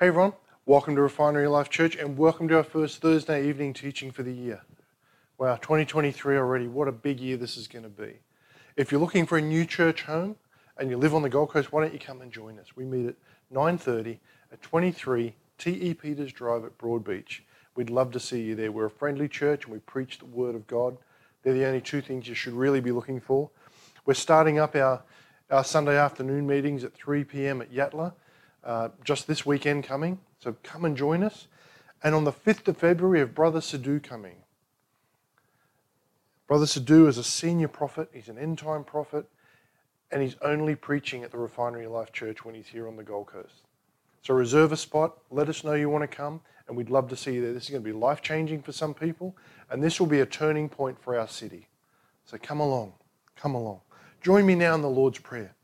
Hey everyone, welcome to Refinery Life Church and welcome to our first Thursday evening teaching for the year. Wow, 2023 already, what a big year this is going to be. If you're looking for a new church home and you live on the Gold Coast, why don't you come and join us? We meet at 9.30 at 23 T.E. Peters Drive at Broadbeach. We'd love to see you there. We're a friendly church and we preach the Word of God. They're the only two things you should really be looking for. We're starting up our, our Sunday afternoon meetings at 3 p.m. at Yatala uh, just this weekend coming. So come and join us. And on the 5th of February, have Brother Sadhu coming. Brother Sadhu is a senior prophet, he's an end time prophet, and he's only preaching at the Refinery Life Church when he's here on the Gold Coast. So reserve a spot, let us know you want to come, and we'd love to see you there. This is going to be life changing for some people, and this will be a turning point for our city. So come along, come along. Join me now in the Lord's Prayer.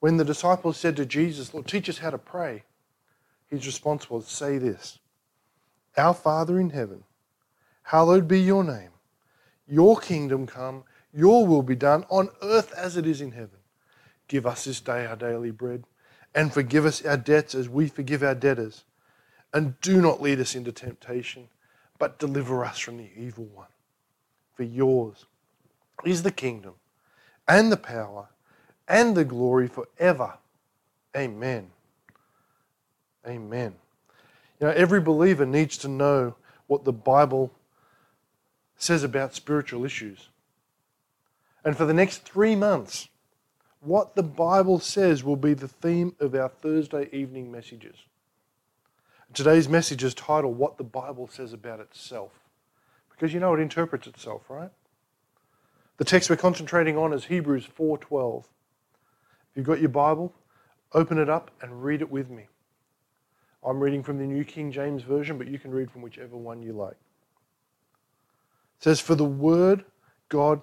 When the disciples said to Jesus, Lord, teach us how to pray, his response was, Say this Our Father in heaven, hallowed be your name. Your kingdom come, your will be done on earth as it is in heaven. Give us this day our daily bread, and forgive us our debts as we forgive our debtors. And do not lead us into temptation, but deliver us from the evil one. For yours is the kingdom, and the power, and the glory forever. Amen. Amen. You know, every believer needs to know what the Bible says about spiritual issues. And for the next three months, what the Bible says will be the theme of our Thursday evening messages. Today's message is titled What the Bible Says About Itself. Because you know it interprets itself, right? The text we're concentrating on is Hebrews 4:12. If you've got your Bible, open it up and read it with me. I'm reading from the New King James Version, but you can read from whichever one you like. It says, For the word God,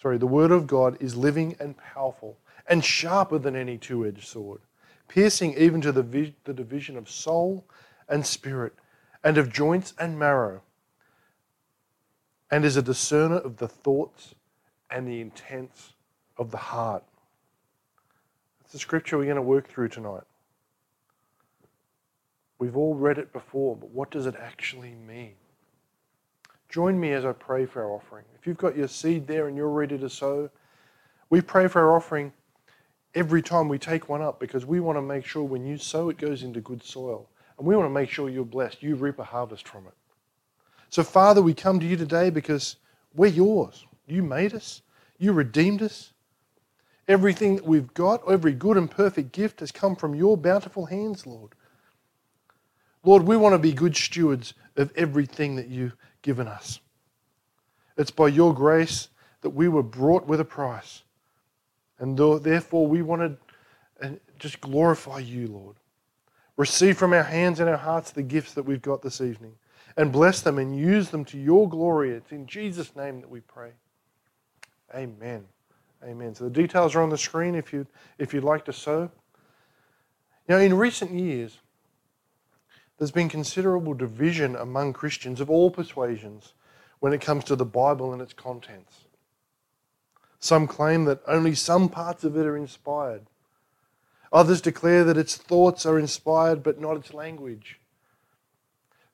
sorry, the word of God is living and powerful and sharper than any two edged sword, piercing even to the, the division of soul and spirit, and of joints and marrow, and is a discerner of the thoughts and the intents of the heart the scripture we're going to work through tonight. We've all read it before, but what does it actually mean? Join me as I pray for our offering. If you've got your seed there and you're ready to sow, we pray for our offering every time we take one up because we want to make sure when you sow, it goes into good soil. And we want to make sure you're blessed. You reap a harvest from it. So, Father, we come to you today because we're yours. You made us, you redeemed us, Everything that we've got, every good and perfect gift has come from your bountiful hands, Lord. Lord, we want to be good stewards of everything that you've given us. It's by your grace that we were brought with a price. And therefore, we want to uh, just glorify you, Lord. Receive from our hands and our hearts the gifts that we've got this evening and bless them and use them to your glory. It's in Jesus' name that we pray. Amen. Amen. So the details are on the screen if you'd, if you'd like to sow. Now, in recent years, there's been considerable division among Christians of all persuasions when it comes to the Bible and its contents. Some claim that only some parts of it are inspired. Others declare that its thoughts are inspired but not its language.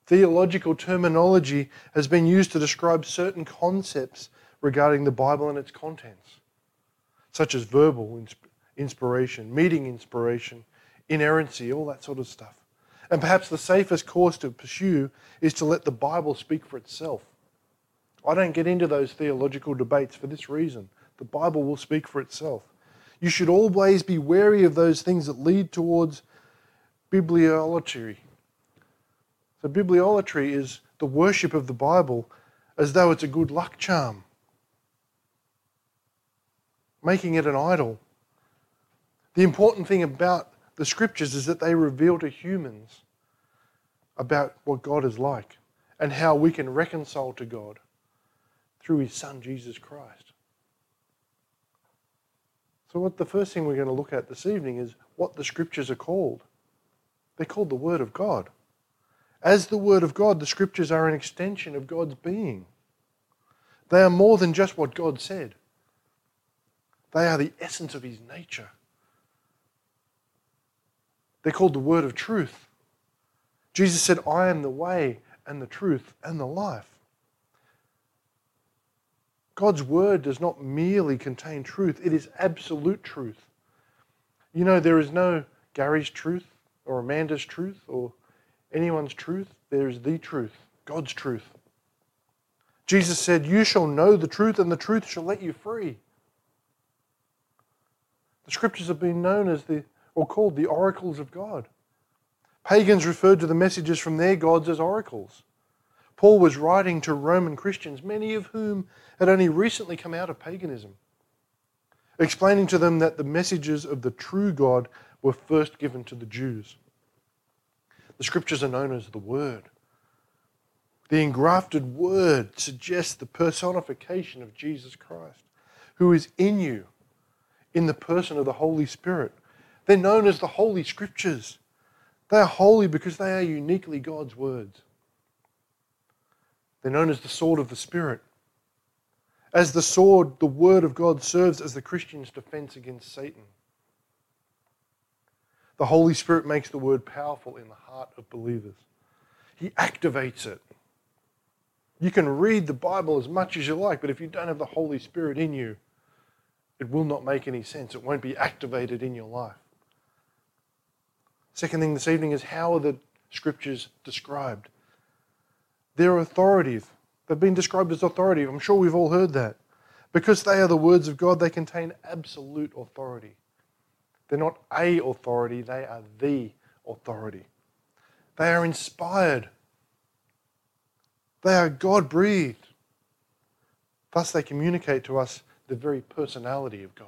Theological terminology has been used to describe certain concepts regarding the Bible and its contents such as verbal inspiration, meeting inspiration, inerrancy, all that sort of stuff. And perhaps the safest course to pursue is to let the Bible speak for itself. I don't get into those theological debates for this reason. The Bible will speak for itself. You should always be wary of those things that lead towards bibliolatry. So, bibliolatry is the worship of the Bible as though it's a good luck charm making it an idol. The important thing about the scriptures is that they reveal to humans about what God is like and how we can reconcile to God through his son Jesus Christ. So what the first thing we're going to look at this evening is what the scriptures are called. They're called the word of God. As the word of God, the scriptures are an extension of God's being. They are more than just what God said. They are the essence of his nature. They're called the word of truth. Jesus said, I am the way and the truth and the life. God's word does not merely contain truth, it is absolute truth. You know, there is no Gary's truth or Amanda's truth or anyone's truth. There is the truth, God's truth. Jesus said, You shall know the truth, and the truth shall let you free. The scriptures have been known as the, or called the oracles of God. Pagans referred to the messages from their gods as oracles. Paul was writing to Roman Christians, many of whom had only recently come out of paganism, explaining to them that the messages of the true God were first given to the Jews. The scriptures are known as the Word. The engrafted Word suggests the personification of Jesus Christ, who is in you in the person of the Holy Spirit. They're known as the Holy Scriptures. They are holy because they are uniquely God's words. They're known as the sword of the Spirit. As the sword, the Word of God serves as the Christian's defense against Satan. The Holy Spirit makes the Word powerful in the heart of believers, He activates it. You can read the Bible as much as you like, but if you don't have the Holy Spirit in you, it will not make any sense. It won't be activated in your life. Second thing this evening is how are the scriptures described? They're authoritative. They've been described as authoritative. I'm sure we've all heard that. Because they are the words of God, they contain absolute authority. They're not a authority, they are the authority. They are inspired. They are God breathed. Thus, they communicate to us the very personality of God.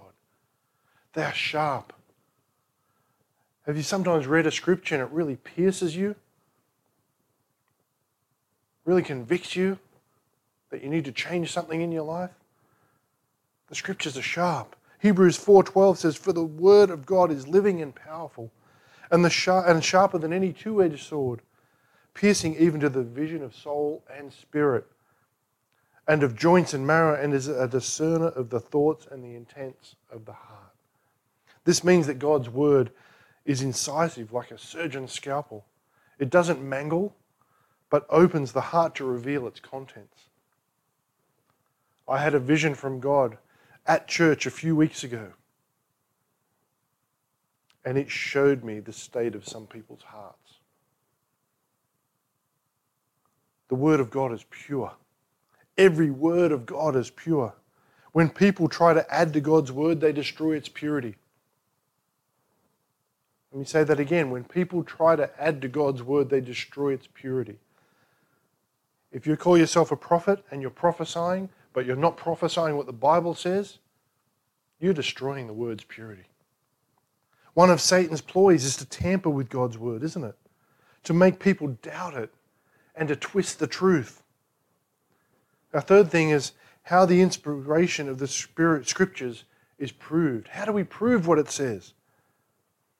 They are sharp. Have you sometimes read a scripture and it really pierces you? really convicts you that you need to change something in your life, the scriptures are sharp. Hebrews 4:12 says, "For the word of God is living and powerful, and the sharp, and sharper than any two-edged sword, piercing even to the vision of soul and spirit, and of joints and marrow, and is a discerner of the thoughts and the intents of the heart." This means that God's word is incisive like a surgeon's scalpel. It doesn't mangle, but opens the heart to reveal its contents. I had a vision from God at church a few weeks ago, and it showed me the state of some people's hearts. The Word of God is pure. Every word of God is pure. When people try to add to God's Word, they destroy its purity. Let me say that again. When people try to add to God's Word, they destroy its purity. If you call yourself a prophet and you're prophesying, but you're not prophesying what the Bible says, you're destroying the word's purity. One of Satan's ploys is to tamper with God's word, isn't it? To make people doubt it and to twist the truth. Our third thing is how the inspiration of the spirit scriptures is proved. How do we prove what it says?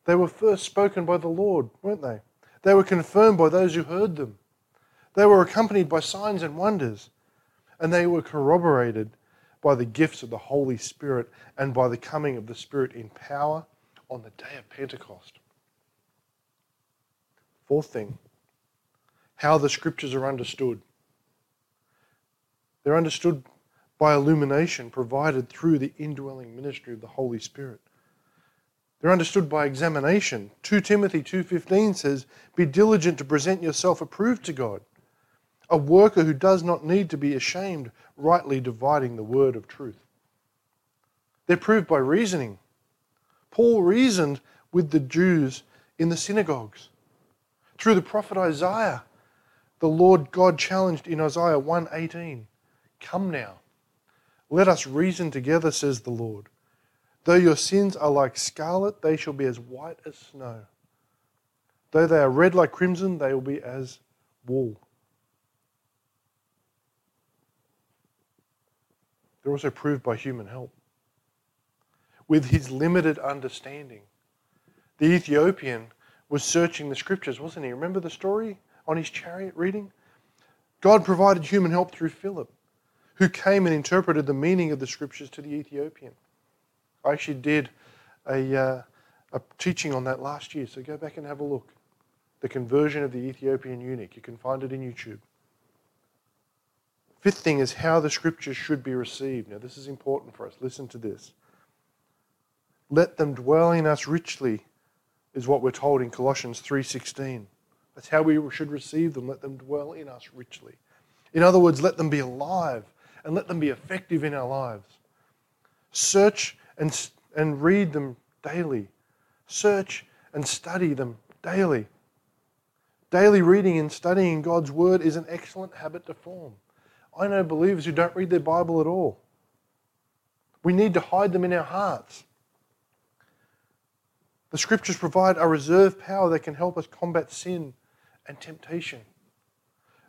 They were first spoken by the Lord, weren't they? They were confirmed by those who heard them. They were accompanied by signs and wonders, and they were corroborated by the gifts of the Holy Spirit and by the coming of the Spirit in power on the day of Pentecost. Fourth thing, how the scriptures are understood. They're understood by illumination provided through the indwelling ministry of the Holy Spirit. They're understood by examination. 2 Timothy 2:15 says, "Be diligent to present yourself approved to God, a worker who does not need to be ashamed, rightly dividing the word of truth. They're proved by reasoning. Paul reasoned with the Jews in the synagogues. Through the prophet Isaiah, the Lord God challenged in Isaiah 1:18, "Come now, let us reason together," says the Lord. Though your sins are like scarlet, they shall be as white as snow. Though they are red like crimson, they will be as wool. They're also proved by human help. With his limited understanding, the Ethiopian was searching the scriptures, wasn't he? Remember the story on his chariot reading? God provided human help through Philip, who came and interpreted the meaning of the scriptures to the Ethiopian. I actually did a, uh, a teaching on that last year, so go back and have a look. the conversion of the Ethiopian eunuch. You can find it in YouTube. Fifth thing is how the scriptures should be received. Now, this is important for us. Listen to this. Let them dwell in us richly, is what we're told in Colossians 3:16. That's how we should receive them. Let them dwell in us richly. In other words, let them be alive and let them be effective in our lives. Search and, and read them daily. Search and study them daily. Daily reading and studying God's Word is an excellent habit to form. I know believers who don't read their Bible at all. We need to hide them in our hearts. The Scriptures provide a reserve power that can help us combat sin and temptation.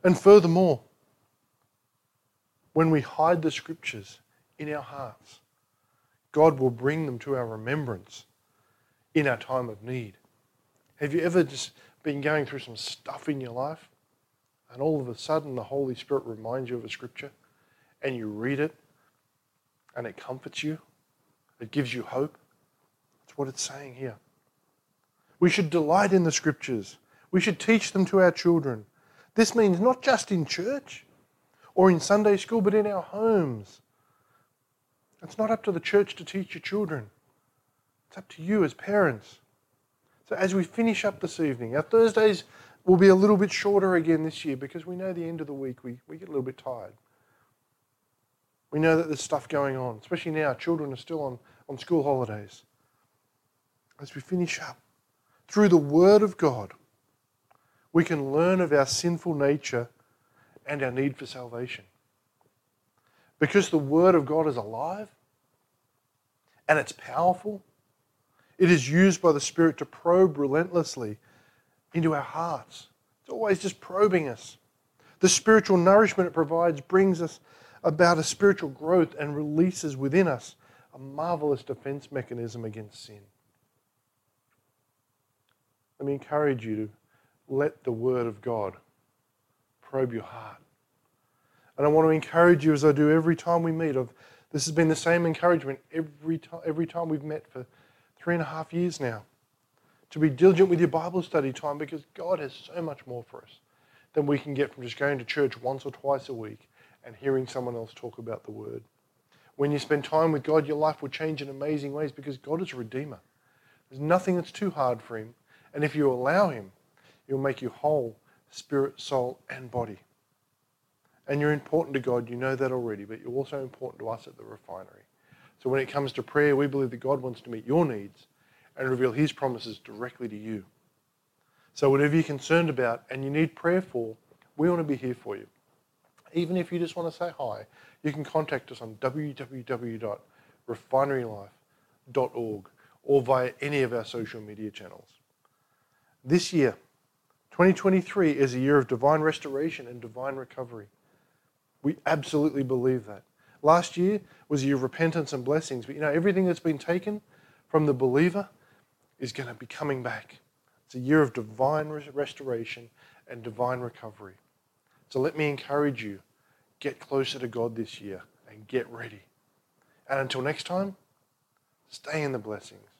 And furthermore, when we hide the Scriptures in our hearts, God will bring them to our remembrance in our time of need. Have you ever just been going through some stuff in your life and all of a sudden the Holy Spirit reminds you of a scripture and you read it and it comforts you? It gives you hope? That's what it's saying here. We should delight in the scriptures. We should teach them to our children. This means not just in church or in Sunday school, but in our homes. It's not up to the church to teach your children. It's up to you as parents. So, as we finish up this evening, our Thursdays will be a little bit shorter again this year because we know the end of the week we, we get a little bit tired. We know that there's stuff going on, especially now. Children are still on, on school holidays. As we finish up, through the Word of God, we can learn of our sinful nature and our need for salvation. Because the Word of God is alive and it's powerful, it is used by the Spirit to probe relentlessly into our hearts. It's always just probing us. The spiritual nourishment it provides brings us about a spiritual growth and releases within us a marvelous defense mechanism against sin. Let me encourage you to let the Word of God probe your heart. And I want to encourage you, as I do every time we meet, of this has been the same encouragement every time, every time we've met for three and a half years now. To be diligent with your Bible study time because God has so much more for us than we can get from just going to church once or twice a week and hearing someone else talk about the Word. When you spend time with God, your life will change in amazing ways because God is a Redeemer. There's nothing that's too hard for Him. And if you allow Him, He'll make you whole, spirit, soul, and body. And you're important to God, you know that already, but you're also important to us at the refinery. So when it comes to prayer, we believe that God wants to meet your needs and reveal his promises directly to you. So whatever you're concerned about and you need prayer for, we want to be here for you. Even if you just want to say hi, you can contact us on www.refinerylife.org or via any of our social media channels. This year, 2023, is a year of divine restoration and divine recovery. We absolutely believe that. Last year was a year of repentance and blessings, but you know, everything that's been taken from the believer is going to be coming back. It's a year of divine restoration and divine recovery. So let me encourage you get closer to God this year and get ready. And until next time, stay in the blessings.